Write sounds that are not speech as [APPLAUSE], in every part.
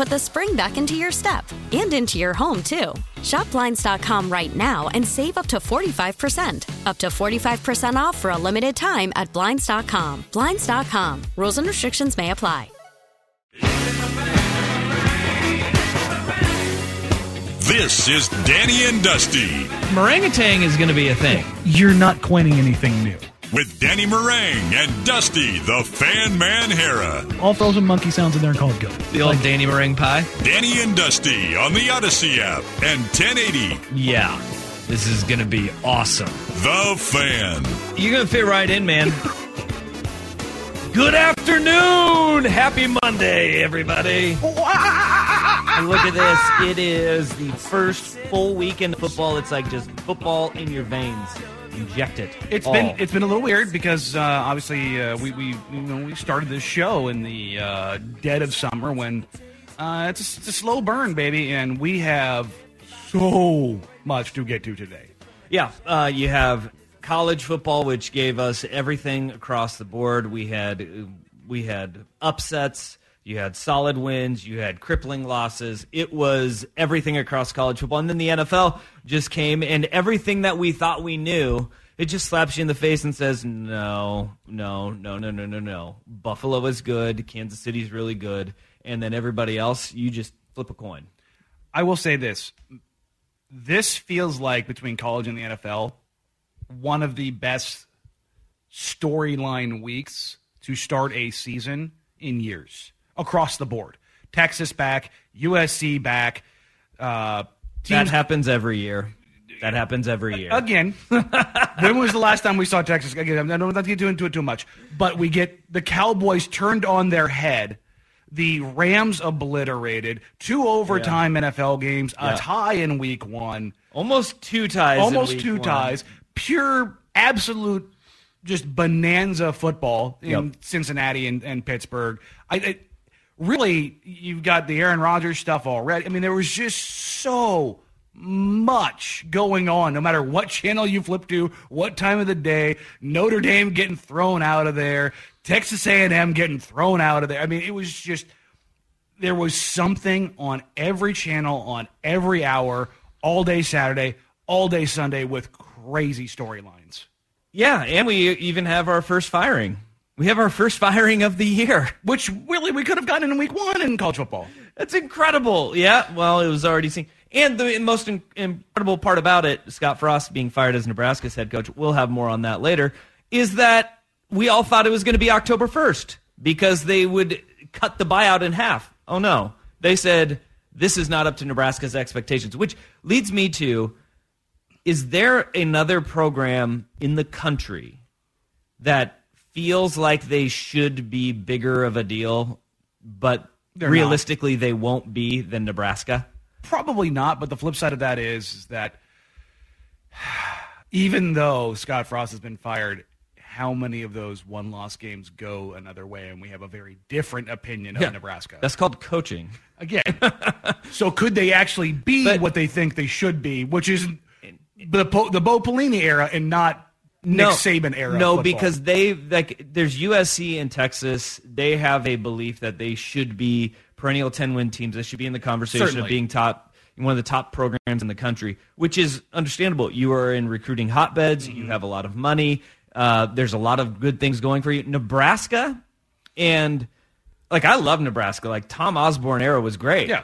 put the spring back into your step and into your home, too. Shop Blinds.com right now and save up to 45%. Up to 45% off for a limited time at Blinds.com. Blinds.com. Rules and restrictions may apply. This is Danny and Dusty Meringatang is going to be a thing. You're not coining anything new. With Danny Marang and Dusty the Fan Man Harrah. All frozen monkey sounds in there and call it good. The old Danny meringue pie. Danny and Dusty on the Audacy app and 1080 Yeah, this is going to be awesome. The Fan. You're going to fit right in, man. Good afternoon. Happy Monday, everybody. Look at this. It is the first full weekend of football. It's like just football in your veins. Inject it. It's all. been it's been a little weird because uh, obviously uh, we we you know we started this show in the uh, dead of summer when uh, it's, a, it's a slow burn, baby, and we have so much to get to today. Yeah, uh, you have college football, which gave us everything across the board. We had we had upsets, you had solid wins, you had crippling losses. It was everything across college football, and then the NFL just came, and everything that we thought we knew. It just slaps you in the face and says, no, no, no, no, no, no, no. Buffalo is good. Kansas City's really good. And then everybody else, you just flip a coin. I will say this: this feels like between college and the NFL, one of the best storyline weeks to start a season in years across the board. Texas back, USC back. Uh, That happens every year. That happens every year. again. [LAUGHS] when was the last time we saw Texas? Again, I don't want to get into it too much, but we get the Cowboys turned on their head, the Rams obliterated, two overtime NFL games, a tie in Week One, Almost two ties. in almost two one. ties, pure, absolute, just bonanza football in Yep. Cincinnati and, and Pittsburgh. I, I really, you've got the Aaron Rodgers stuff already. I mean, there was just so much going on no matter what channel you flip to what time of the day notre dame getting thrown out of there texas a&m getting thrown out of there i mean it was just there was something on every channel on every hour all day saturday all day sunday with crazy storylines Yeah, and we even have our first firing. We have our first firing of the year. which really we could have gotten in week one in college football That's incredible. Yeah, well, it was already seen. And the most in- incredible part about it, Scott Frost being fired as Nebraska's head coach, we'll have more on that later, is that we all thought it was going to be October 1st because they would cut the buyout in half. Oh, no. They said this is not up to Nebraska's expectations, which leads me to is there another program in the country that feels like they should be bigger of a deal, but They're not. realistically they won't be than Nebraska? Probably not, but the flip side of that is, is that [SIGHS] even though Scott Frost has been fired, how many of those one loss games go another way? And we have a very different opinion of Nebraska. That's called coaching. Again. [LAUGHS] so could they actually be But- what they think they should be, which is the, the Bo Pelini era and not no, Nick Saban era. No, football. because they like there's USC and Texas. They have a belief that they should be perennial ten win teams. They should be in the conversation Certainly. of being top one of the top programs in the country, which is understandable. You are in recruiting hotbeds. You Mm-hmm. have a lot of money. Uh, there's a lot of good things going for you. Nebraska and like I love Nebraska. Like Tom Osborne era was great yeah,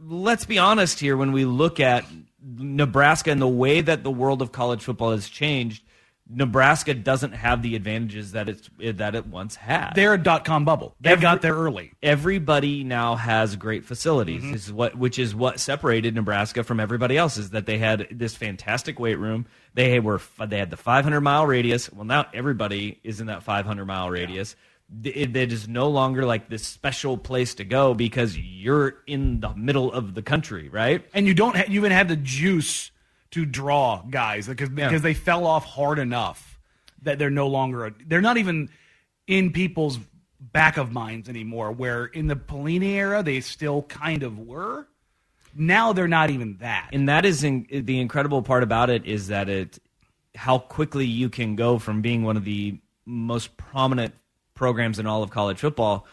let's be honest here when we look at Nebraska and the way that the world of college football has changed, Nebraska doesn't have the advantages that it's that it once had. they're a dot com bubble. They Every- got there early. Everybody now has great facilities. This is what which is what separated Nebraska from everybody else is that they had this fantastic weight room. They were they had the 500 mile radius. Well, now everybody is in that 500 mile radius. It, it is no longer like this special place to go because you're in the middle of the country, right? and you don't ha- you even have the juice to draw guys because Yeah. because they fell off hard enough that they're no longer a, they're not even in people's back of minds anymore. Where in the Pelini era they still kind of were. Now they're not even that. and that is in, the incredible part about it is that it how quickly you can go from being one of the most prominent programs in all of college football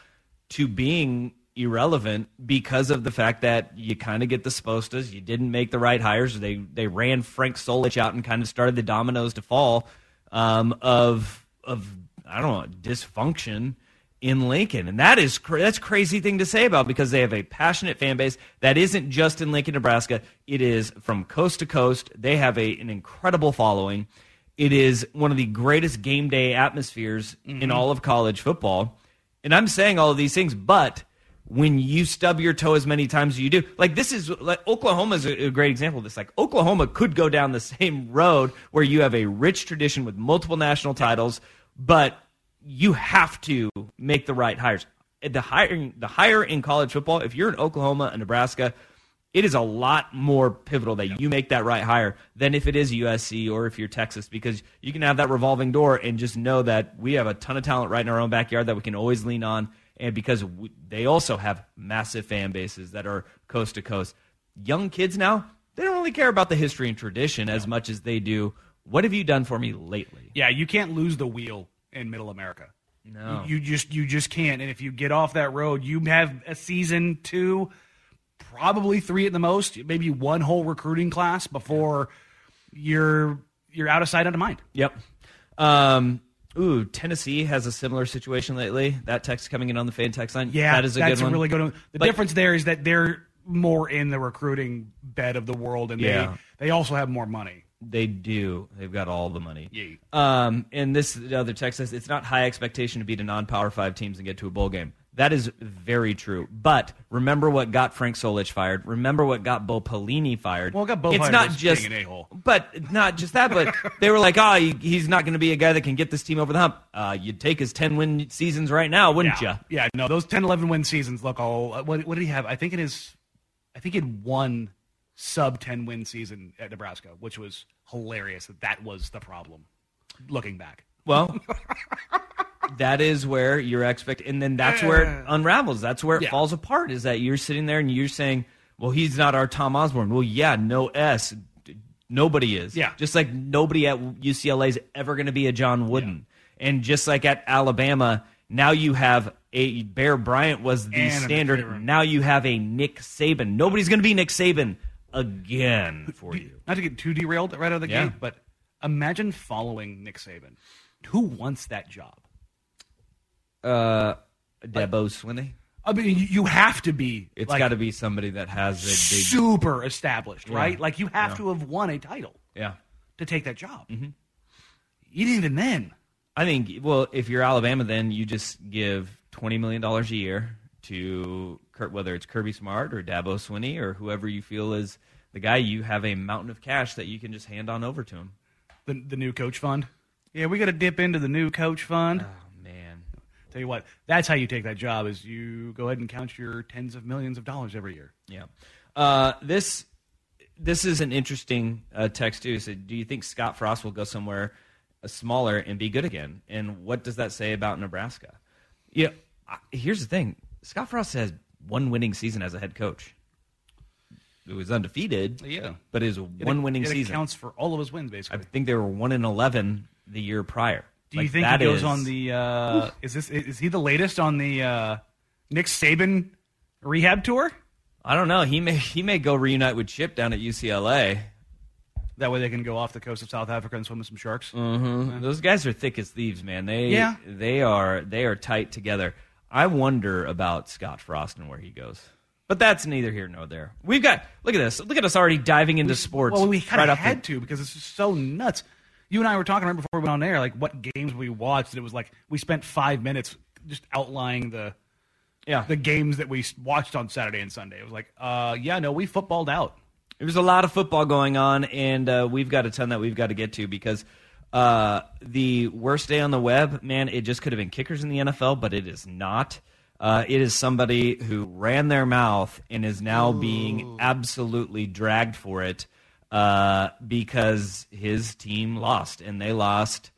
to being irrelevant because of the fact that you kind of get the spostas you didn't make the right hires they they ran Frank Solich out and kind of started the dominoes to fall um, of of I don't know dysfunction in Lincoln, and that is cra- that's crazy thing to say about because they have a passionate fan base that isn't just in Lincoln, Nebraska. It is from coast to coast. They have a an incredible following. It is one of the greatest game day atmospheres in mm-hmm. all of college football. And I'm saying all of these things, but when you stub your toe as many times as you do, like this is like Oklahoma is a, a great example of this. Like Oklahoma could go down the [LAUGHS] same road where you have a rich tradition with multiple national titles, but you have to make the right hires. The hiring, the hire in college football, if you're in Oklahoma and Nebraska, it is a lot more pivotal that you make that right hire than if it is USC or if you're Texas, because you can have that revolving door and just know that we have a ton of talent right in our own backyard that we can always lean on. And because we, they also have massive fan bases that are coast to coast. Young kids now, they don't really care about the history and tradition as much as they do. What have you done for me lately? yeah, you can't lose the wheel in Middle America. No. You, you just you just can't. And if you get off that road, you have a season two, probably three at the most, maybe one whole recruiting class before you're you're out of sight, out of mind. Yep. Um, ooh, Tennessee has a similar situation lately. That text coming in on the fan text line. Yeah, that is a that's good one. a really good one. The But- difference there is that they're more in the recruiting bed of the world, and Yeah. they they also have more money. They do. They've got all the money. Yay. Um, and this the other text says it's not high expectation to beat a non-power five teams and get to a bowl game. That is very true. But remember what got Frank Solich fired. Remember what got Bo Pelini fired. Well, got Bo it's fired not just being an a-hole. But not just that. But [LAUGHS] they were like, oh, he, he's not going to be a guy that can get this team over the hump. Uh, you'd take his ten win seasons right now, wouldn't yeah. you? Yeah, no, those 10, 11 win seasons look all. What, what did he have? I think it is. I think he had one sub ten win season at Nebraska, which was hilarious. That that was the problem. Looking back, Well, [LAUGHS] that is where your expect, and then that's where it unravels. That's where it Yeah. falls apart. Is that you're sitting there and you're saying, "Well, he's not our Tom Osborne." Well, yeah, no S, nobody is. Yeah. just like nobody at UCLA is ever going to be a John Wooden, and just like at Alabama, now you have a Bear Bryant was the And standard. Now you have a Nick Saban. Nobody's going to be Nick Saban again for you. not to get too derailed right out of the Yeah. gate, but imagine following Nick Saban. Who wants that job? Uh, Dabo Swinney. I mean, you- you have to be. It's like, got to be somebody that has a big super established, Yeah. right? Like you have Yeah. to have won a title yeah. to take that job. Mm-hmm. Even then, I think, well, if you're Alabama, then you just give $20 million a year to Kurt, whether it's Kirby Smart or Dabo Swinney or whoever you feel is the guy, you have a mountain of cash that you can just hand on over to him. the the new coach fund. Yeah, we got to dip into the new coach fund. Tell you what, that's how you take that job. Is you go ahead and count your tens of millions of dollars every year. Yeah. Uh, this this is an interesting uh, text, too. So, do you think Scott Frost will go somewhere uh, smaller and be good again? And what does that say about Nebraska? Yeah. Here's the thing Scott Frost has one winning season as a head coach. it was undefeated. Yeah. but it was It- one winning season. it season. accounts for all of his wins, basically. I think they were one in eleven the year prior. Do you Like, think he goes is- on the? Uh, is this is he the latest on the uh, Nick Saban rehab tour? I don't know. He may he may go reunite with Chip down at UCLA. That way they can go off the coast of South Africa and swim with some sharks. hmm Those guys are thick as thieves, man. They Yeah. they are they are tight together. I wonder about Scott Frost and where he goes. But that's neither here nor there. We've got look at this. Look at us already diving into sports. Well, we kind right of had the- to because it's just so nuts. You and I were talking right before we went on air, like what games we watched. And it was like we spent five minutes just outlining the yeah the games that we watched on Saturday and Sunday. It was like, uh, yeah, no, we footballed out. There was a lot of football going on, and uh, we've got a ton that we've got to get to because uh, the worst day on the web, man, it just could have been kickers in the NFL, but it is not. Uh, it is somebody who ran their mouth and is now being absolutely dragged for it uh, because his team lost, and they lost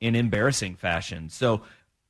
in embarrassing fashion. So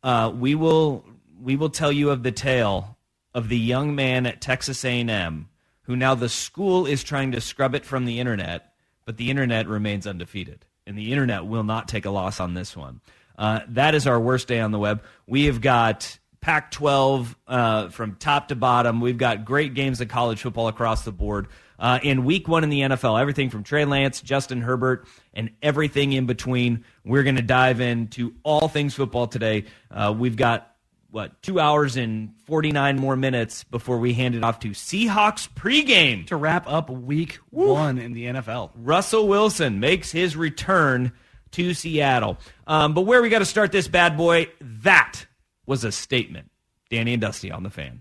uh, we will we will tell you of the tale of the young man at Texas A&M who now the school is trying to scrub it from the internet, but the internet remains undefeated, and the internet will not take a loss on this one. Uh, that is our worst day on the web. We have got Pac-12 uh, from top to bottom. We've got great games of college football across the board. Uh, in week one in the NFL, everything from Trey Lance, Justin Herbert, and everything in between. We're going to dive into all things football today. Uh, we've got what two hours and 49 more minutes before we hand it off to Seahawks pregame to wrap up week one in the NFL. Russell Wilson makes his return to Seattle. Um, but where we got to start this bad boy, that was a statement. Danny and Dusty on the fan.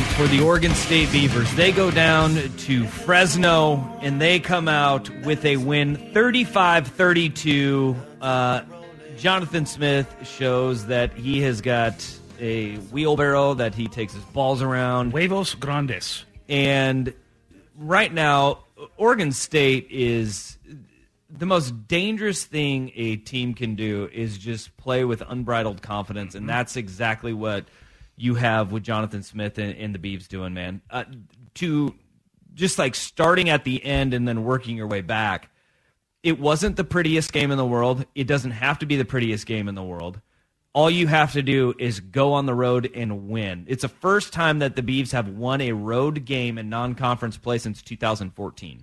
For the Oregon State Beavers. They go down to Fresno and they come out with a win 35 32. Uh, Jonathan Smith shows that he has got a wheelbarrow that he takes his balls around. Huevos grandes. And right now, Oregon State is the most dangerous thing a team can do is just play with unbridled confidence, and that's exactly what you have with Jonathan Smith and, and the Beavs doing, man. Uh, to just like starting at the end and then working your way back. It wasn't the prettiest game in the world. It doesn't have to be the prettiest game in the world. all you have to do is go on the road and win. It's the first time that the Beavs have won a road game in non-conference play since 2014.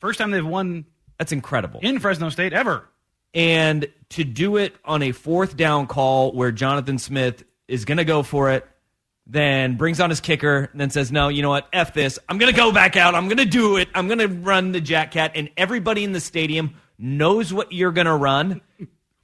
First time they've won That's incredible. in Fresno State ever. and to do it on a fourth down call where Jonathan Smith is going to go for it, then brings on his kicker, and then says, "No, you know what? F this. I'm going to go back out. I'm going to do it. I'm going to run the Jack Cat." And everybody in the stadium knows what you're going to run,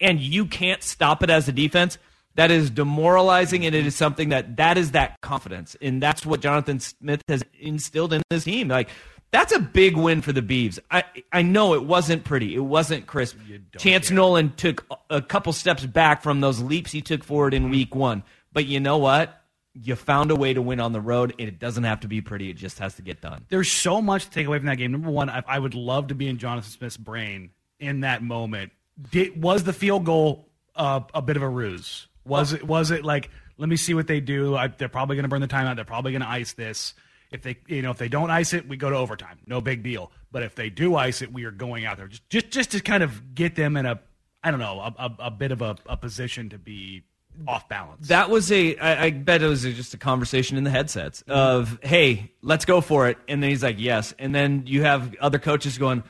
and you can't stop it as a defense. That is demoralizing, and it is something that that is that confidence, and that's what Jonathan Smith has instilled in his team. Like that's a big win for the Beavs. I I know it wasn't pretty, it wasn't crisp. Chance Nolan took a couple steps back from those leaps he took forward in Week One, but you know what? You found a way to win on the road, and it doesn't have to be pretty. It just has to get done. There's so much to take away from that game. Number one, I, I would love to be in Jonathan Smith's brain in that moment. Did, was the field goal uh, a bit of a ruse? Was it? Was it like, let me see what they do? I, they're probably going to burn the timeout. They're probably going to ice this. If they, you know, if they don't ice it, we go to overtime. No big deal. But if they do ice it, we are going out there just just, just to kind of get them in a, I don't know, a, a, a bit of a, a position to be off balance. That was a. I, I bet it was just a conversation in the headsets of, "Hey, let's go for it," and then he's like, "Yes," and then you have other coaches going,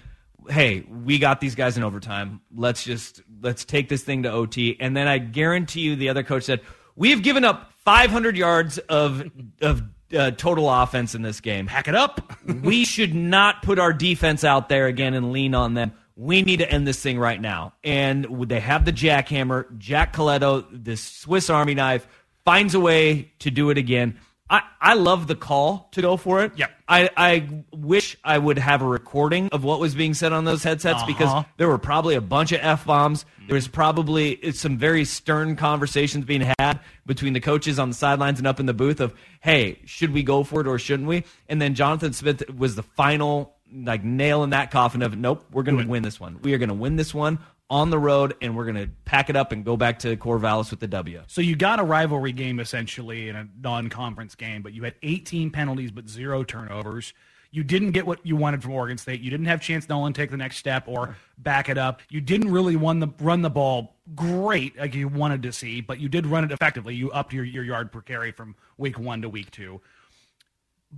"Hey, we got these guys in overtime. Let's just let's take this thing to OT." And then I guarantee you, the other coach said, "We have given up 500 yards of of uh, total offense in this game. Hack it up. we should not put our defense out there again and lean on them." We need to end this thing right now. And they have the jackhammer. Jack Colletto, this Swiss Army knife, finds a way to do it again. I, I love the call to go for it. Yep. I, I wish I would have a recording of what was being said on those headsets Uh-huh. because there were probably a bunch of F bombs. There was probably some very stern conversations being had between the coaches on the sidelines and up in the booth of, hey, should we go for it or shouldn't we? And then Jonathan Smith was the final like nail in that coffin of, nope, we're going to win this one. We are going to win this one on the road and we're going to pack it up and go back to Corvallis with the W. So you got a rivalry game essentially in a non-conference game, but you had 18 penalties but zero turnovers. You didn't get what you wanted from Oregon State. You didn't have Chance Nolan take the next step or back it up. You didn't really run the run the ball great like you wanted to see, but you did run it effectively. You upped your, your yard per carry from week one to week two.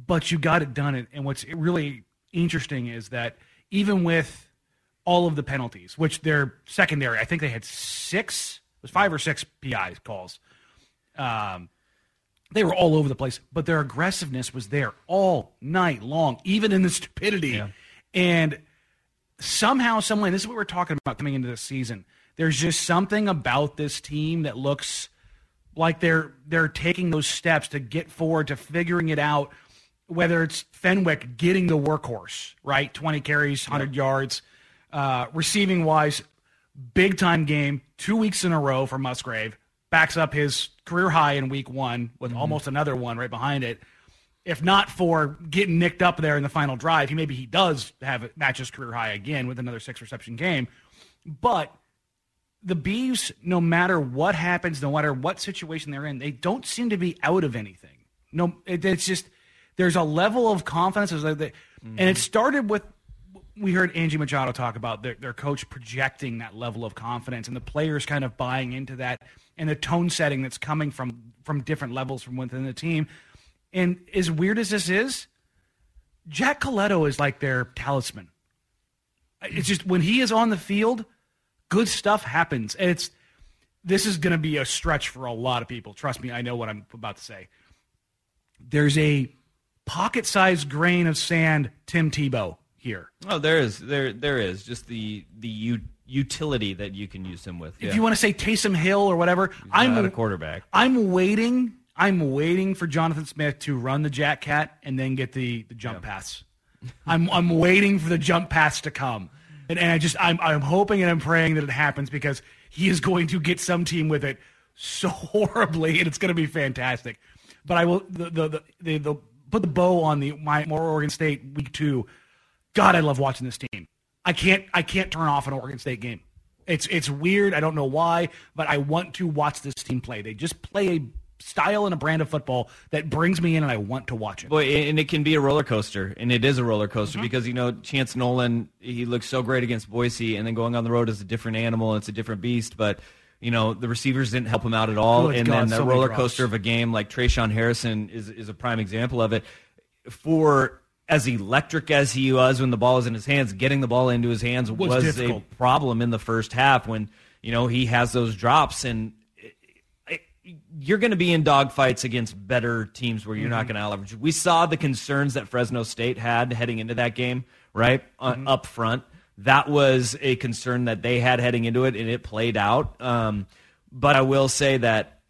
But you got it done. And what's really interesting is that even with all of the penalties, which they're secondary. I think they had six, it was five or six PI calls. Um, they were all over the place, but their aggressiveness was there all night long, even in the [LAUGHS] stupidity. And somehow, some way, this is what we're talking about coming into this season. There's just something about this team that looks like they're they're taking those steps to get forward to figuring it out. Whether it's Fenwick getting the workhorse, right, twenty carries, hundred yards, uh, receiving wise, big time game, two weeks in a row for Musgrave, backs up his career high in week one with almost another one right behind it. If not for getting nicked up there in the final drive, he maybe he does have it match his career high again with another six reception game. But the Bees, no matter what happens, no matter what situation they're in, they don't seem to be out of anything. No, it, it's just there's a level of confidence, like the- and it mm-hmm. started with we heard Angie Machado talk about their, their coach projecting that level of confidence and the players kind of buying into that and the tone setting that's coming from from different levels from within the team. And as weird as this is, Jack Colletto is like their talisman. It's just when he is on the field, good stuff happens. And it's this is going to be a stretch for a lot of people. Trust me, I know what I'm about to say. There's a pocket-sized grain of sand Tim Tebow here. Oh, there is there there is just the the u- utility that you can use him with. If you want to say Taysom Hill or whatever, I'm not a quarterback. I'm waiting. I'm waiting for Jonathan Smith to run the jack cat and then get the, the jump pass. I'm I'm waiting for the jump pass to come. And, and I just I'm I'm hoping and I'm praying that it happens because he is going to get some team with it so [LAUGHS] horribly and it's going to be fantastic. But I will the the the, the, the put the bow on the my more Oregon State week 2. God, I love watching this team. I can't I can't turn off an Oregon State game. It's it's weird. I don't know why, but I want to watch this team play. They just play a style and a brand of football that brings me in, and I want to watch it. Boy, and it can be a roller coaster, and it is a roller coaster Mm-hmm. because you know Chance Nolan he looks so great against Boise, and then going on the road is a different animal, it's a different beast. But you know the receivers didn't help him out at all, Good and God, then the so roller coaster of a game like Tre'Shaun Harrison is is a prime example of it. For as electric as he was when the ball was in his hands, getting the ball into his hands Was was, difficult. a problem in the first half when you know he has those drops and you're going to be in dogfights against better teams where you're not Mm-hmm. going to out leverage. We saw the concerns that Fresno State had heading into that game, right? Uh, Mm-hmm. up front. That was a concern that they had heading into it, and it played out. Um, but I will say that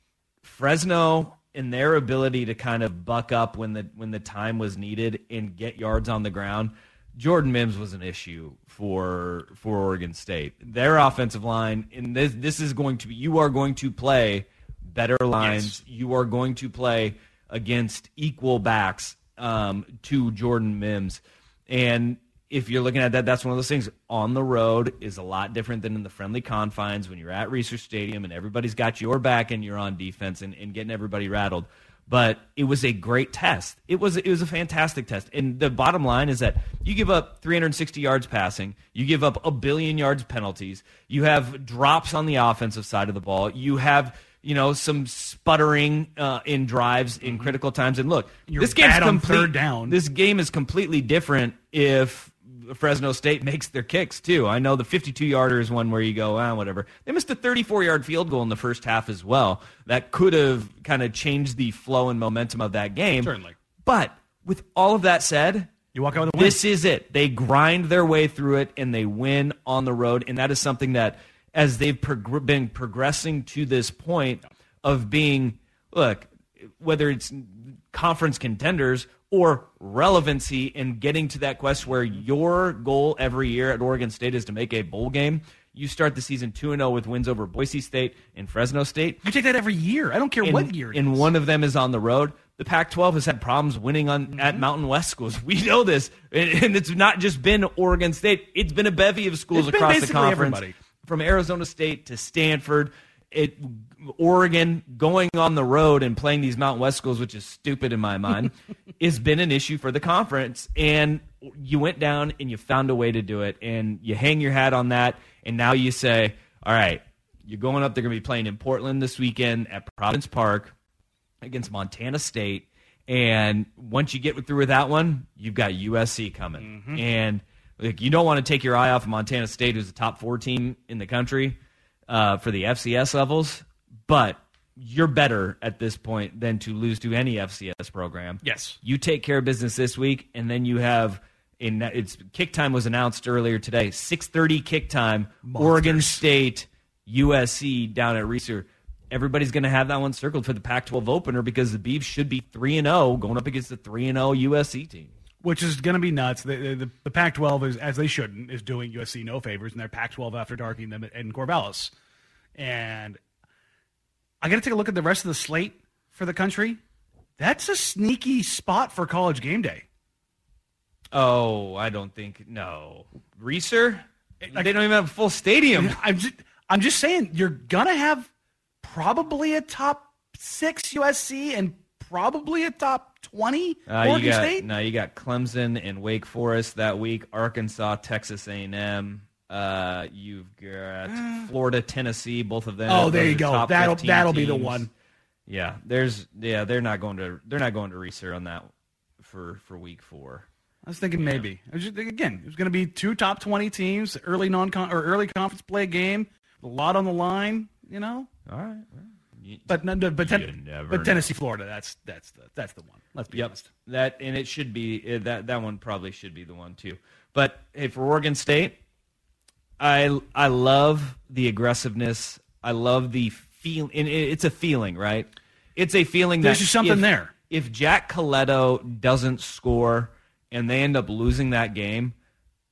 Fresno and their ability to kind of buck up when the when the time was needed and get yards on the ground. Jordan Mims was an issue for for Oregon State. Their offensive line, and this this is going to be you are going to play better lines. You are going to play against equal backs um, to Jordan Mims, and if you're looking at that, that's one of those things. On the road is a lot different than in the friendly confines when you're at Reser Stadium and everybody's got your back and you're on defense and, and getting everybody rattled. But it was a great test. It was it was a fantastic test. And the bottom line is that you give up 360 yards passing, you give up a billion yards penalties, you have drops on the offensive side of the ball, you have you know some sputtering uh, in drives in critical times. And look, You're this game's complete, down. This game is completely different if Fresno State makes their kicks too. I know the 52 yarder is one where you go, ah, whatever. They missed a 34 yard field goal in the first half as well. That could have kind of changed the flow and momentum of that game. Certainly. But with all of that said, You walk out with a win. this is it. They grind their way through it and they win on the road. And that is something that, as they've prog- been progressing to this point of being, look, whether it's conference contenders or relevancy in getting to that quest where your goal every year at Oregon State is to make a bowl game. You start the season 2 0 with wins over Boise State and Fresno State You take that every year. I don't care and, what year. and one of them is on the road. The Pac-12 has had problems winning on Mm-hmm. at Mountain West schools. [LAUGHS] We know this, and, and it's not just been Oregon State. It's been a bevy of schools It's across the conference, everybody. from Arizona State to Stanford. It Oregon going on the road and playing these Mountain West schools, which is stupid in my mind, [LAUGHS] has been an issue for the conference. And you went down and you found a way to do it, and you hang your hat on that. And now you say, all right, you're going up. They're going to be playing in Portland this weekend at Providence Park against Montana State. And once you get through with that one, you've got USC coming. Mm-hmm. And like, you don't want to take your eye off of Montana State, who's the top four team in the country uh, for the FCS levels. But you're better at this point than to lose to any FCS program. Yes. You take care of business this week, and then you have. In, it's kick time was announced earlier today. Six thirty kick time. Oregon State, USC down at Reser. Everybody's going to have that one circled for the Pac-12 opener because the Beavs should be three and zero going up against the three and zero USC team. Which is going to be nuts. The, the, the, the Pac-12 is, as they shouldn't, is doing USC no favors, and they're Pac-12 after darking them in Corvallis. And I got to take a look at the rest of the slate for the country. That's a sneaky spot for college game day. Oh, I don't think no Reser. They don't even have a full stadium. [LAUGHS] I'm just, I'm just saying, you're gonna have probably a top six USC and probably a top twenty Uh, you Oregon got State. no, you got Clemson and Wake Forest that week. Arkansas, Texas A&M. Uh, you've got Florida, Tennessee. Both of them. Oh, there you go. That'll that'll be the one. Yeah, there's yeah they're not going to they're not going to Reser on that for for week four. I was thinking maybe. I was just, again, it was going to be two top twenty teams, early non or early conference play game, a lot on the line, you know. All right. You- But no, but, ten, but know. Tennessee, Florida, that's that's the that's the one. Let's be Yep. honest. That and it should be uh, that that one probably should be the one too. But hey, for Oregon State, I I love the aggressiveness. I love the feel. And it- it's a feeling, right? It's a feeling There's that just something if- there. If Jack Colletto doesn't score and they end up losing that game,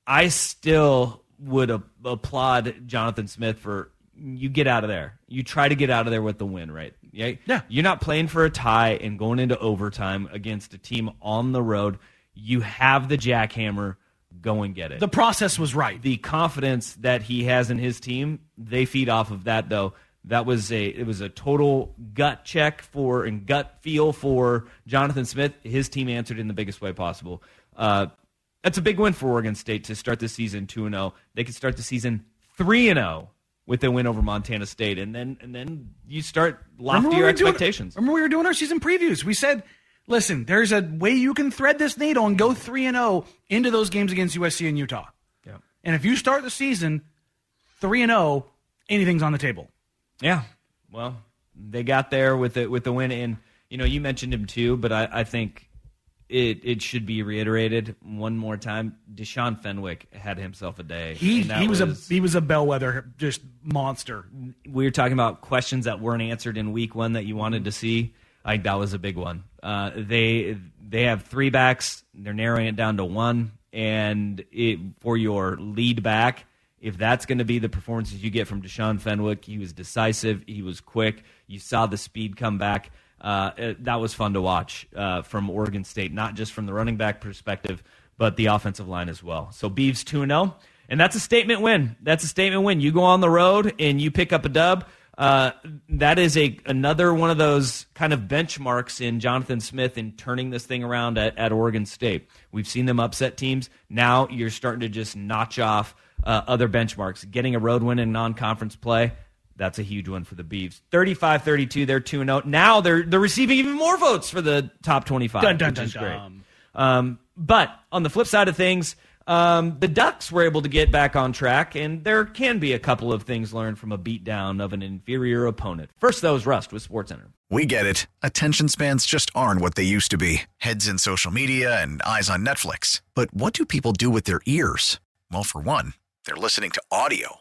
I still would applaud Jonathan Smith for you get out of there. You try to get out of there with the win, right? Yeah. Yeah. You're not playing for a tie and going into overtime against a team on the road. You have the jackhammer. Go and get it. The process was right. the confidence that he has in his team, they feed off of that though. That was a it was a total gut check for and gut feel for Jonathan Smith. His team answered in the biggest way possible. Uh, that's a big win for Oregon State to start the season two and zero. They could start the season three and zero with a win over Montana State, and then and then you start loftier we were doing- expectations. remember we were doing our season previews. We said, listen, there's a way you can thread this needle and go three and zero into those games against USC and Utah. Yeah. And if you start the season three and zero, anything's on the table. Yeah. Well, they got there with it with the win, and you know you mentioned him too, but I, I think it it should be reiterated one more time. Deshaun Fenwick had himself a day. He he was, a he was a bellwether just monster. we were talking about questions that weren't answered in week one that you wanted to see. I think that was a big one. Uh, they they have three backs. They're narrowing it down to one, and it, for your lead back, if that's going to be the performances you get from Deshaun Fenwick, he was decisive. He was quick. You saw the speed come back. Uh, it- that was fun to watch uh, from Oregon State, not just from the running back perspective, but the offensive line as well. So Beavs two and zero, and that's a statement win. That's a statement win. You go on the road and you pick up a dub. Uh, that is a another one of those kind of benchmarks in Jonathan Smith in turning this thing around at, at Oregon State. We've seen them upset teams. Now you're starting to just notch off uh, other benchmarks. Getting a road win in non-conference play. That's a huge one for the Beavs. 35-32, they're 2-0. Now they're they're receiving even more votes for the top 25, Dun, dun, which dun, is great. Um, but on the flip side of things, um, the Ducks were able to get back on track, and there can be a couple of things learned from a beatdown of an inferior opponent. First, though, is Rust with SportsCenter. We get it. Attention spans just aren't what they used to be heads in social media and eyes on Netflix. But what do people do with their ears? Well, for one, they're listening to audio.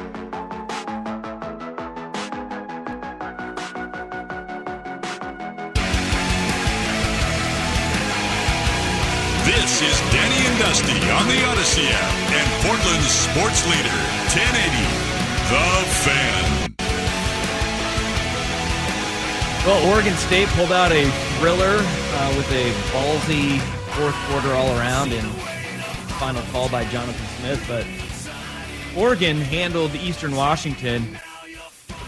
this is Danny and Dusty on the Audacy app and Portland's sports leader, 1080, The Fan. Well, Oregon State pulled out a thriller uh, with a ballsy fourth quarter all around and final call by Jonathan Smith. But Oregon handled Eastern Washington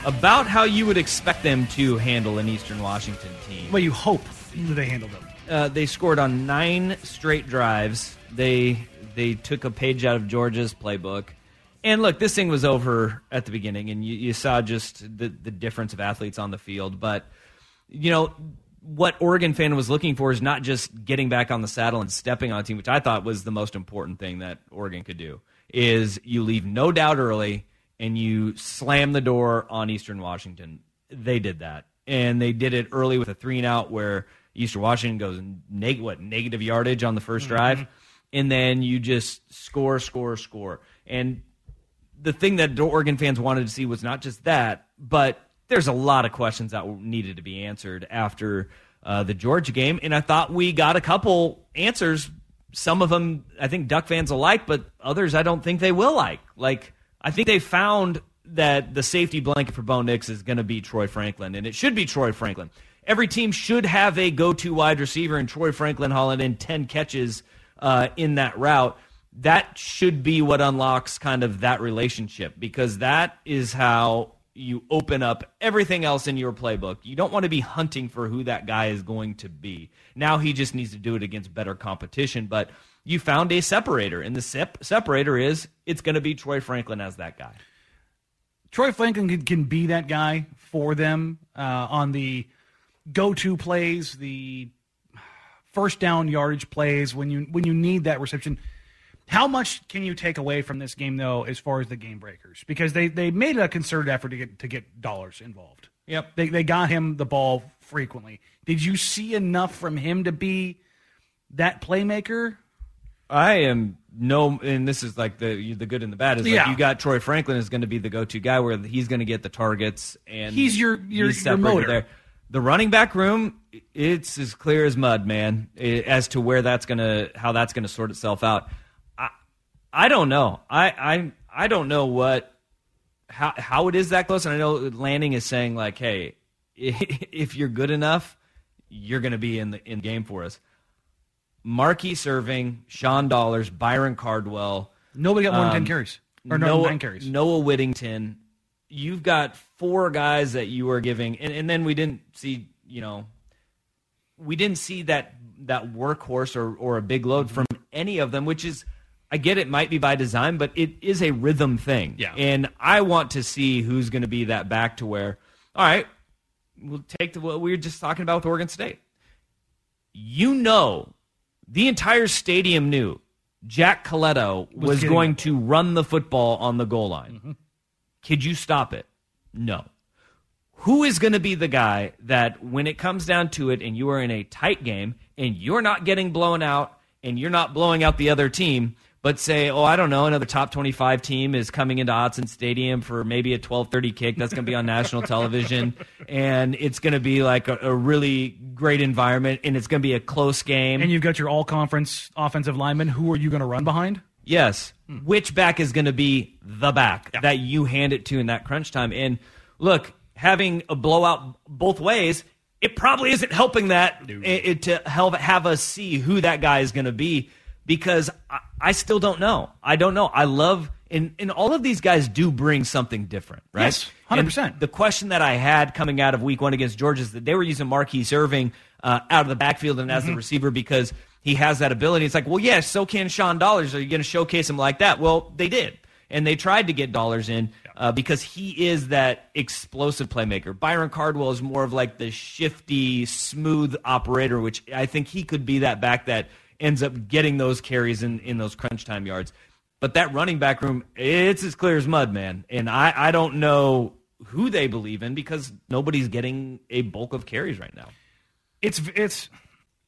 about how you would expect them to handle an Eastern Washington team. Well, you hope that they handle them. Uh, they scored on nine straight drives. They they took a page out of Georgia's playbook. And look, this thing was over at the beginning, and you, you saw just the, the difference of athletes on the field. But, you know, what Oregon fan was looking for is not just getting back on the saddle and stepping on a team, which I thought was the most important thing that Oregon could do, is you leave no doubt early and you slam the door on Eastern Washington. They did that. And they did it early with a three and out where Eastern Washington goes neg- what negative yardage on the 1st drive, and then you just score, score, score. And the thing that Oregon fans wanted to see was not just that, but there's a lot of questions that needed to be answered after uh, the Georgia game, and I thought we got a couple answers. Some of them I think Duck fans will like, but others I don't think they will like. Like I think they found that the safety blanket for Bo Nix is going to be Troy Franklin, and it should be Troy Franklin. Every team should have a go-to wide receiver, and Troy Franklin hauling in ten catches uh, in that route. That should be what unlocks kind of that relationship because that is how you open up everything else in your playbook. You don't want to be hunting for who that guy is going to be. Now he just needs to do it against better competition, but you found a separator, and the sep- separator is it's going to be Troy Franklin as that guy. Troy Franklin can, can be that guy for them uh, on the go-to plays, the first down yardage plays when you when you need that reception. How much can you take away from this game though, as far as the game breakers? Because they, they made a concerted effort to get to get dollars involved. Yep. They they got him the ball frequently. Did you see enough from him to be that playmaker? I am no, and this is like the the good and the bad is like Yeah. you got Troy Franklin is going to be the go to guy where he's going to get the targets and He's your- your- he's your motor. there. The running back room, it's as clear as mud, man, as to where that's gonna how that's gonna sort itself out. I I don't know. I I I don't know what how how it is that close. And I know Lanning is saying like, hey, [LAUGHS] if you're good enough, you're gonna be in the in game for us. Bucky Irving, Sean Dollars, Byron Cardwell. Nobody got more than um, 10 carries. Or no, Noah, nine carries. Noah Whittington. You've got four guys that you are giving, and, and then we didn't see, you know, we didn't see that that workhorse or, or a big load from any of them, which is, I get it might be by design, but it is a rhythm thing. Yeah. And I want to see who's going to be that back to where, all right, we'll take the, what we were just talking about with Oregon State. You know, the entire stadium knew Jack Colletto Was was, going to run the football on the goal line. Could you stop it? No. Who is going to be the guy that when it comes down to it and you are in a tight game and you're not getting blown out and you're not blowing out the other team, but say, oh, I don't know, another top 25 team is coming into Autzen Stadium for maybe a 1230 kick that's going to be on national [LAUGHS] television and it's going to be like a, a really great environment and it's going to be a close game. And you've got your all conference offensive lineman. Who are you going to run behind? Yes. Which back is going to be the back that you hand it to in that crunch time? And look, having a blowout both ways, it probably isn't helping that it, it- to help have us see who that guy is going to be because I, I still don't know. I don't know. I love and and all of these guys do bring something different, right? Yes, 100%. The question that I had coming out of Week One against Georgia is that they were using Marquis Irving uh, out of the backfield and as the Mhm. receiver because he has that ability. It's like, well, yes, so can Sean Dollars. Are you going to showcase him like that? Well, they did, and they tried to get Dollars in uh, because he is that explosive playmaker. Byron Cardwell is more of like the shifty, smooth operator, which I think he could be that back that ends up getting those carries in in those crunch time yards. But that running back room, it's as clear as mud, man. And I, I don't know who they believe in because nobody's getting a bulk of carries right now. It's it's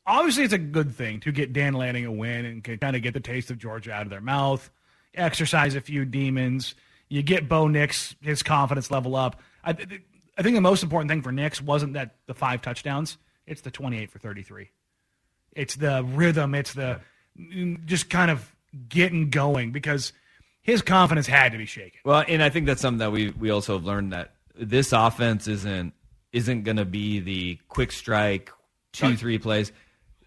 obviously it's a good thing to get Dan Lanning a win and can kind of get the taste of Georgia out of their mouth, exercise a few demons. You get Bo Nix his confidence level up. I, I think the most important thing for Nix wasn't that the five touchdowns; it's the twenty-eight for thirty-three. It's the rhythm. It's the mm, just kind of getting going because his confidence had to be shaken. Well, and I think that's something that we we also have learned that this offense isn't isn't going to be the quick strike two three plays.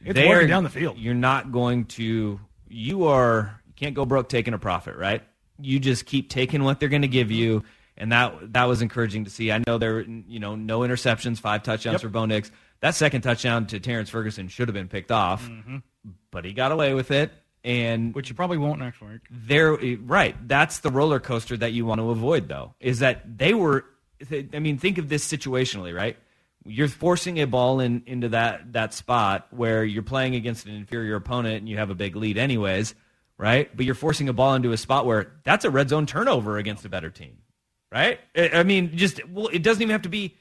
It's They working are- down the field. You're not going to. You are. You can't go broke taking a profit, right? You just keep taking what they're going to give you, and that that was encouraging to see. I know there, were, you know, no interceptions, five touchdowns Yep. for Bo Nix. That second touchdown to Terrance Ferguson should have been picked off, Mhm. but he got away with it. And which you probably won't next week. There, right. That's the roller coaster that you want to avoid, though. Is that they were. I mean, think of this situationally, right? You're forcing a ball in into that that spot where you're playing against an inferior opponent and you have a big lead, anyways, right? But you're forcing a ball into a spot where that's a red zone turnover against a better team, right? I mean, just well, it doesn't even have to be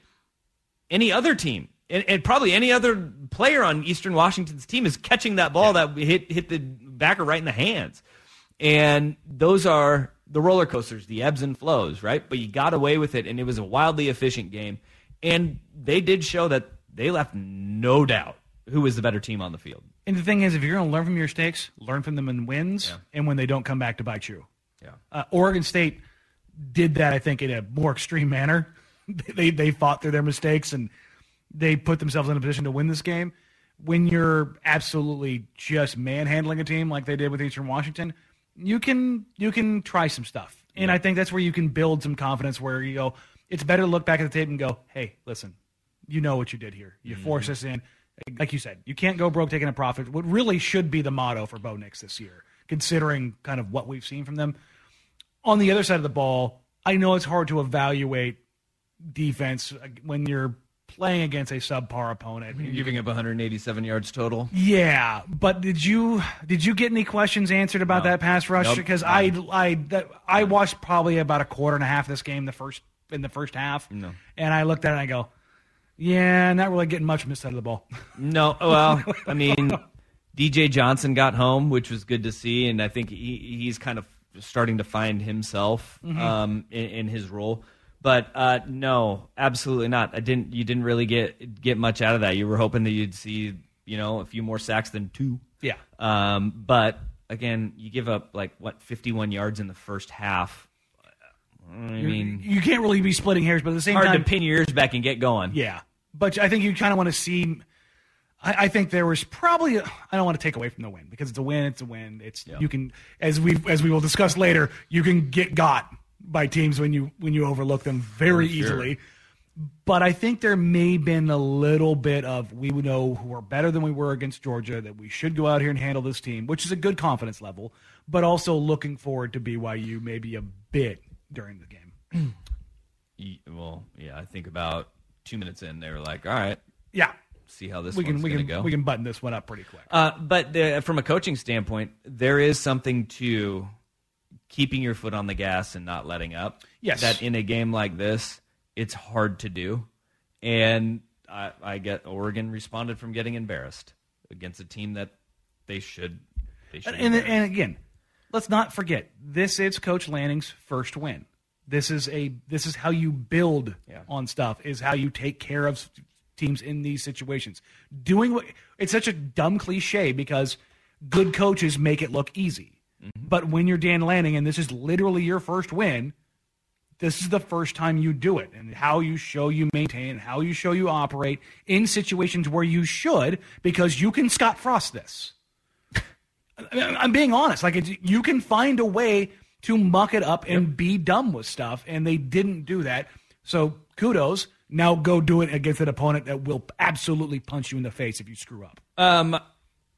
any other team. And, and probably any other player on Eastern Washington's team is catching that ball that hit hit the backer right in the hands. And those are the roller coasters, the ebbs and flows, right? But you got away with it, and it was a wildly efficient game. And they did show that they left no doubt who was the better team on the field. And the thing is, if you're going to learn from your mistakes, learn from them in wins and when they don't come back to bite you. Yeah. Uh, Oregon State did that, I think, in a more extreme manner. [LAUGHS] they they fought through their mistakes and they put themselves in a position to win this game. When you're absolutely just manhandling a team like they did with Eastern Washington, you can you can try some stuff, and I think that's where you can build some confidence. Where you go, it's better to look back at the tape and go, "Hey, listen, you know what you did here. You forced mm-hmm. us in." Like you said, you can't go broke taking a profit. What really should be the motto for Bo Nix this year, considering kind of what we've seen from them. On the other side of the ball, I know it's hard to evaluate defense when you're playing against a subpar opponent. You're giving up 187 yards total. Yeah, but did you did you get any questions answered about No. that pass rush? Nope. Because I I that, I watched probably about a quarter and a half of this game the first in the first half, No. and I looked at it and I go, yeah, not really getting much from this side of the ball. [LAUGHS] No, well, I [LAUGHS] mean, DJ Johnson got home, which was good to see, and I think he, he's kind of starting to find himself Mhm. um, in, in his role. But uh, no, absolutely not. I didn't. You didn't really get get much out of that. You were hoping that you'd see, you know, a few more sacks than two. Yeah. Um, but again, you give up like what 51 yards in the first half. I mean, you can't really be splitting hairs, but at the same hard time, to pin your ears back and get going. Yeah, but I think you kind of want to see. I, I think there was probably I don't want to take away from the win because it's a win. It's a win. It's you can as we as we will discuss later. You can get got by teams when you when you overlook them very sure. easily. But I think there may have been a little bit of we know who are better than we were against Georgia that we should go out here and handle this team, which is a good confidence level. But also looking forward to BYU maybe a bit during the game. Well, yeah, I think about two minutes in, they were like, "All right, Yeah, see how this we can we can go." we can button this one up pretty quick. Uh, but the, from a coaching standpoint, there is something to keeping your foot on the gas and not letting up. Yes. That in a game like this, it's hard to do. And I, I get Oregon responded from getting embarrassed against a team that they should. They should And, and, and again, let's not forget this is Coach Lanning's first win. This is a this is how you build Yeah. on stuff. Is how you take care of teams in these situations. Doing what it's such a dumb cliche because good coaches make it look easy. Mm-hmm. But when you're Dan Lanning and this is literally your first win, this is the first time you do it and how you show you maintain, how you show you operate in situations where you should because you can Scott Frost this. I'm being honest. Like it's, you can find a way to muck it up and be dumb with stuff, and they didn't do that. So kudos. Now go do it against an opponent that will absolutely punch you in the face if you screw up. Um, all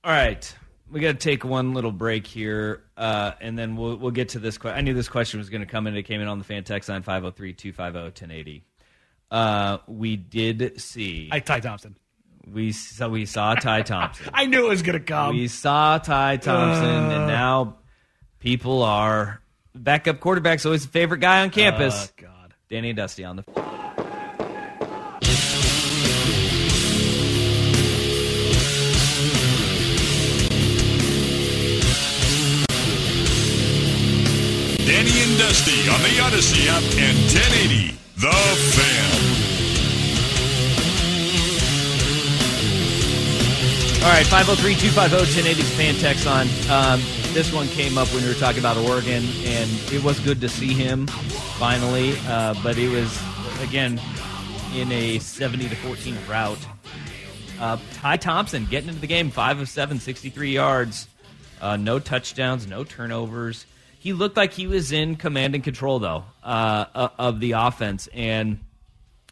right, we got to take one little break here, uh, and then we'll we'll get to this. question. I knew this question was going to come in. It came in on the fan text line 503-250-1080. Uh, we did see. I Ty Thompson. We saw we saw Ty [LAUGHS] Thompson. I knew it was gonna come. we saw Ty Thompson, Uh. and now people are backup quarterback's always the favorite guy on campus. Oh, God. Danny and Dusty on the. Danny and Dusty on the Audacy app and 1080 The Fan. All right, 503 250 1080 is fan text on. Um, this one came up when we were talking about Oregon, and it was good to see him finally, uh, but it was, again, in a 70 to 14 route. Uh, Ty Thompson getting into the game, 5 of 7, 63 yards, uh, no touchdowns, no turnovers. He looked like he was in command and control, though, uh, of the offense. And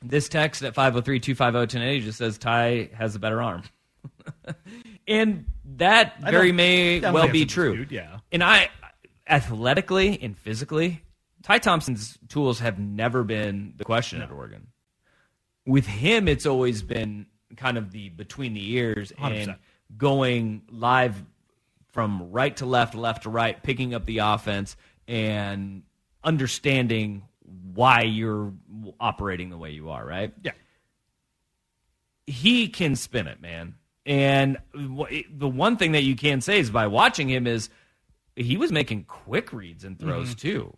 this text at 503 250 1080 just says Ty has a better arm. [LAUGHS] and that I very may that well be true. yeah. And I, athletically and physically, Ty Thompson's tools have never been the question at Oregon. With him, it's always been kind of the between the ears and 100%. going live from right to left, left to right, picking up the offense and understanding why you're operating the way you are, right? Yeah. he can spin it, man. And the one thing that you can say is by watching him is he was making quick reads and throws Mhm. too.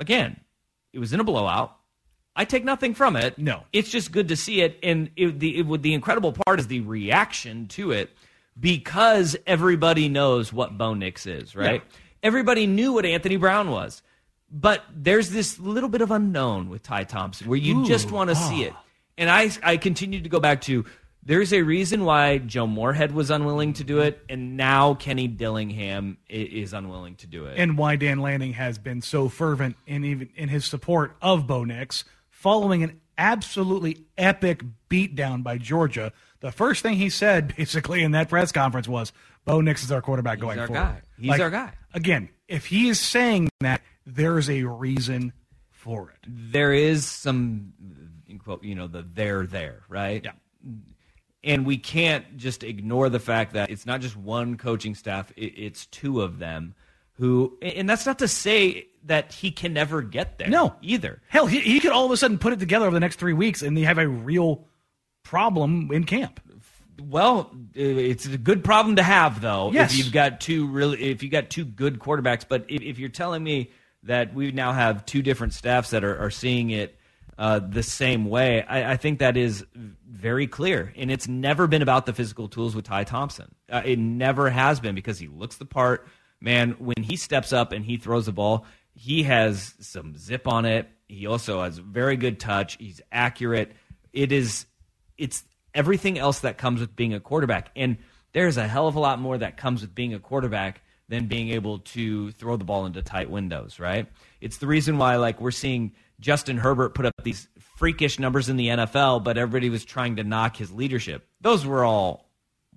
Again, it was in a blowout. I take nothing from it. No. it's just good to see it. And it, the it, the incredible part is the reaction to it because everybody knows what Bo Nix is, right? Everybody knew what Anthony Brown was. But there's this little bit of unknown with Ty Thompson where you Ooh, just want to see ah. it. And I I continue to go back to there's a reason why Joe Moorhead was unwilling to do it, and now Kenny Dillingham is unwilling to do it. and why Dan Lanning has been so fervent in even in his support of Bo Nix, following an absolutely epic beatdown by Georgia. The first thing he said, [LAUGHS] basically, in that press conference was, "Bo Nix is our quarterback going our forward." guy. He's our guy. Again, if he is saying that, there is a reason for it. there is some, quote, you know, the there there, right? Yeah. And we can't just ignore the fact that it's not just one coaching staff; it's two of them who, and that's not to say that he can never get there. No. either. Hell, he, he could all of a sudden put it together over the next three weeks, and they have a real problem in camp. Well, it's a good problem to have, though. Yes. If you've got two really, if you got two good quarterbacks, but if, if you're telling me that we now have two different staffs that are, are seeing it uh, the same way, I, I think that is very clear. And it's never been about the physical tools with Ty Thompson. Uh, it never has been because he looks the part. Man, when he steps up and he throws the ball, he has some zip on it. He also has very good touch. He's accurate. It is, it's everything else that comes with being a quarterback. And there's a hell of a lot more that comes with being a quarterback than being able to throw the ball into tight windows, right? It's the reason why like we're seeing Justin Herbert put up these freakish numbers in the NFL, but everybody was trying to knock his leadership. Those were all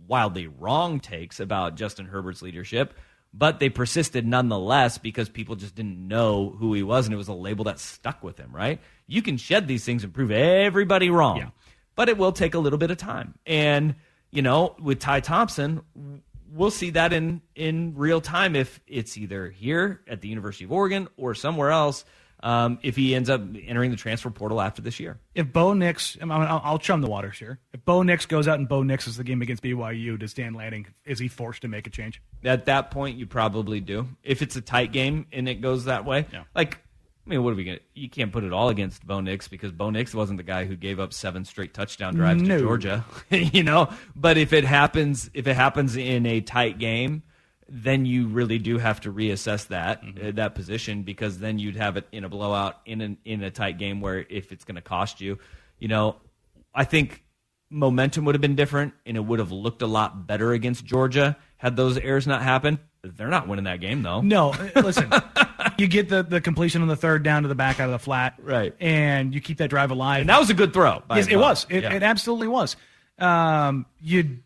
wildly wrong takes about Justin Herbert's leadership, but they persisted nonetheless because people just didn't know who he was and it was a label that stuck with him, right? You can shed these things and prove everybody wrong. Yeah. But it will take a little bit of time. And, you know, with Ty Thompson, we'll see that in in real time if it's either here at the University of Oregon or somewhere else. Um, if he ends up entering the transfer portal after this year, If Bo Nix, I mean, I'll, I'll chum the waters here. If Bo Nix goes out and Bo Nix is the game against BYU, does Dan Lanning is he forced to make a change? at that point you probably do. If it's a tight game and it goes that way, Yeah. like I mean, what are we gonna? You can't put it all against Bo Nix because Bo Nix wasn't the guy who gave up seven straight touchdown drives No. to Georgia, [LAUGHS] you know. But if it happens, if it happens in a tight game, then you really do have to reassess that uh, that position because then you'd have it in a blowout in an, in a tight game where if it's going to cost you, you know, I think momentum would have been different and it would have looked a lot better against Georgia had those errors not happened. They're not winning that game though. No, uh, [LAUGHS] listen. you get the, the completion on the third down to the back out of the flat, Right. And you keep that drive alive. And that was a good throw. Yes, it was. It, Yeah. it absolutely was. Um, you,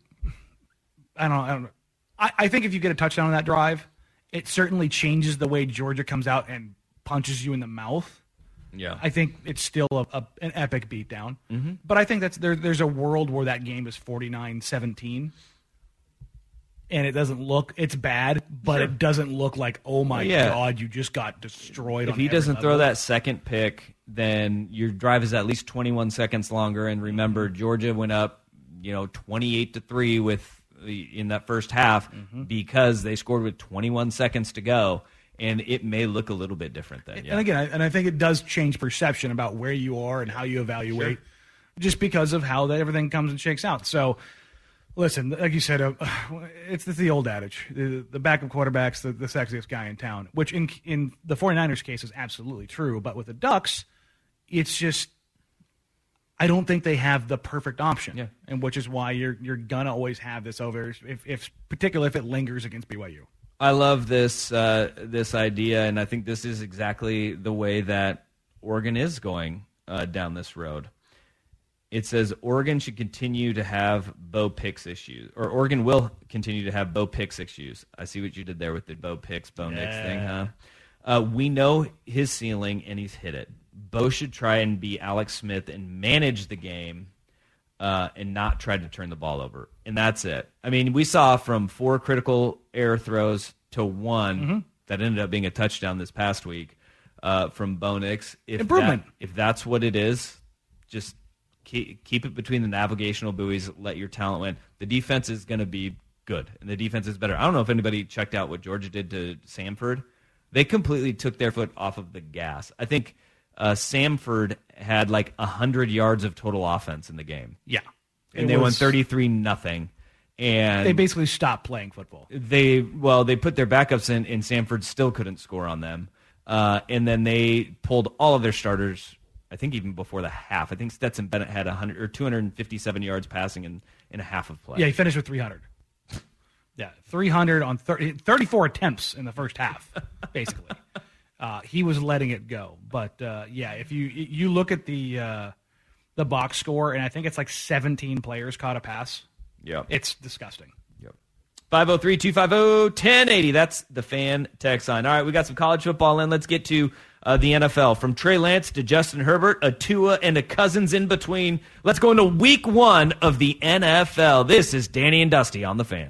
I don't, I don't know. I, I think if you get a touchdown on that drive, it certainly changes the way Georgia comes out and punches you in the mouth. Yeah. I think it's still a, a, an epic beatdown. Mm-hmm. But I think that's there, there's a world where that game is 49 17. And it doesn't look, it's bad, but Sure. it doesn't look like, oh my Yeah. God, you just got destroyed. if he doesn't throw that second pick, then your drive is at least 21 seconds longer. And remember, Georgia went up, you know, 28 to three with in that first half Mm-hmm. because they scored with 21 seconds to go, and it may look a little bit different then. Yeah. And again, I, and I think it does change perception about where you are and how you evaluate, just because of how that everything comes and shakes out. So, listen, like you said, uh, [SIGHS] it's, it's the old adage: the, the backup quarterback's the, the sexiest guy in town. Which in in the 49ers case is absolutely true, but with the Ducks, it's just. I don't think they have the perfect option, Yeah. and which is why you're you're gonna always have this over, if, if particularly if it lingers against BYU. I love this uh, this idea, and I think this is exactly the way that Oregon is going uh, down this road. It says Oregon should continue to have Bo Picks issues, or Oregon will continue to have Bo Picks issues. I see what you did there with the Bo Picks, Bo Nix thing, huh? Uh, we know his ceiling, and he's hit it. Bo should try and be Alex Smith and manage the game uh, and not try to turn the ball over. And that's it. I mean, we saw from four critical error throws to one Mm-hmm. that ended up being a touchdown this past week uh, from Bo Nix. If Improvement. That, if that's what it is, just keep, keep it between the navigational buoys. Let your talent win. The defense is going to be good, and the defense is better. I don't know if anybody checked out what Georgia did to Samford. They completely took their foot off of the gas. I think uh, Samford had like hundred yards of total offense in the game Yeah, and It they won was- 33 nothing and They basically stopped playing football. they well they put their backups in and Samford still couldn't score on them uh, and then they pulled all of their starters I think even before the half I think Stetson Bennett had 100 or 257 yards passing in in a half of play Yeah, he finished with 300. Yeah, 300 on 30, 34 attempts in the first half, basically. [LAUGHS] uh, he was letting it go. But uh, yeah, if you you look at the uh, the box score, and I think it's like 17 players caught a pass. yeah It's disgusting. 503 250 1080. That's the fan text line. All right, we got some college football in. Let's get to uh, the NFL. From Trey Lance to Justin Herbert, a Tua, and a Cousins in between. Let's go into week one of the NFL. This is Danny and Dusty on the fan.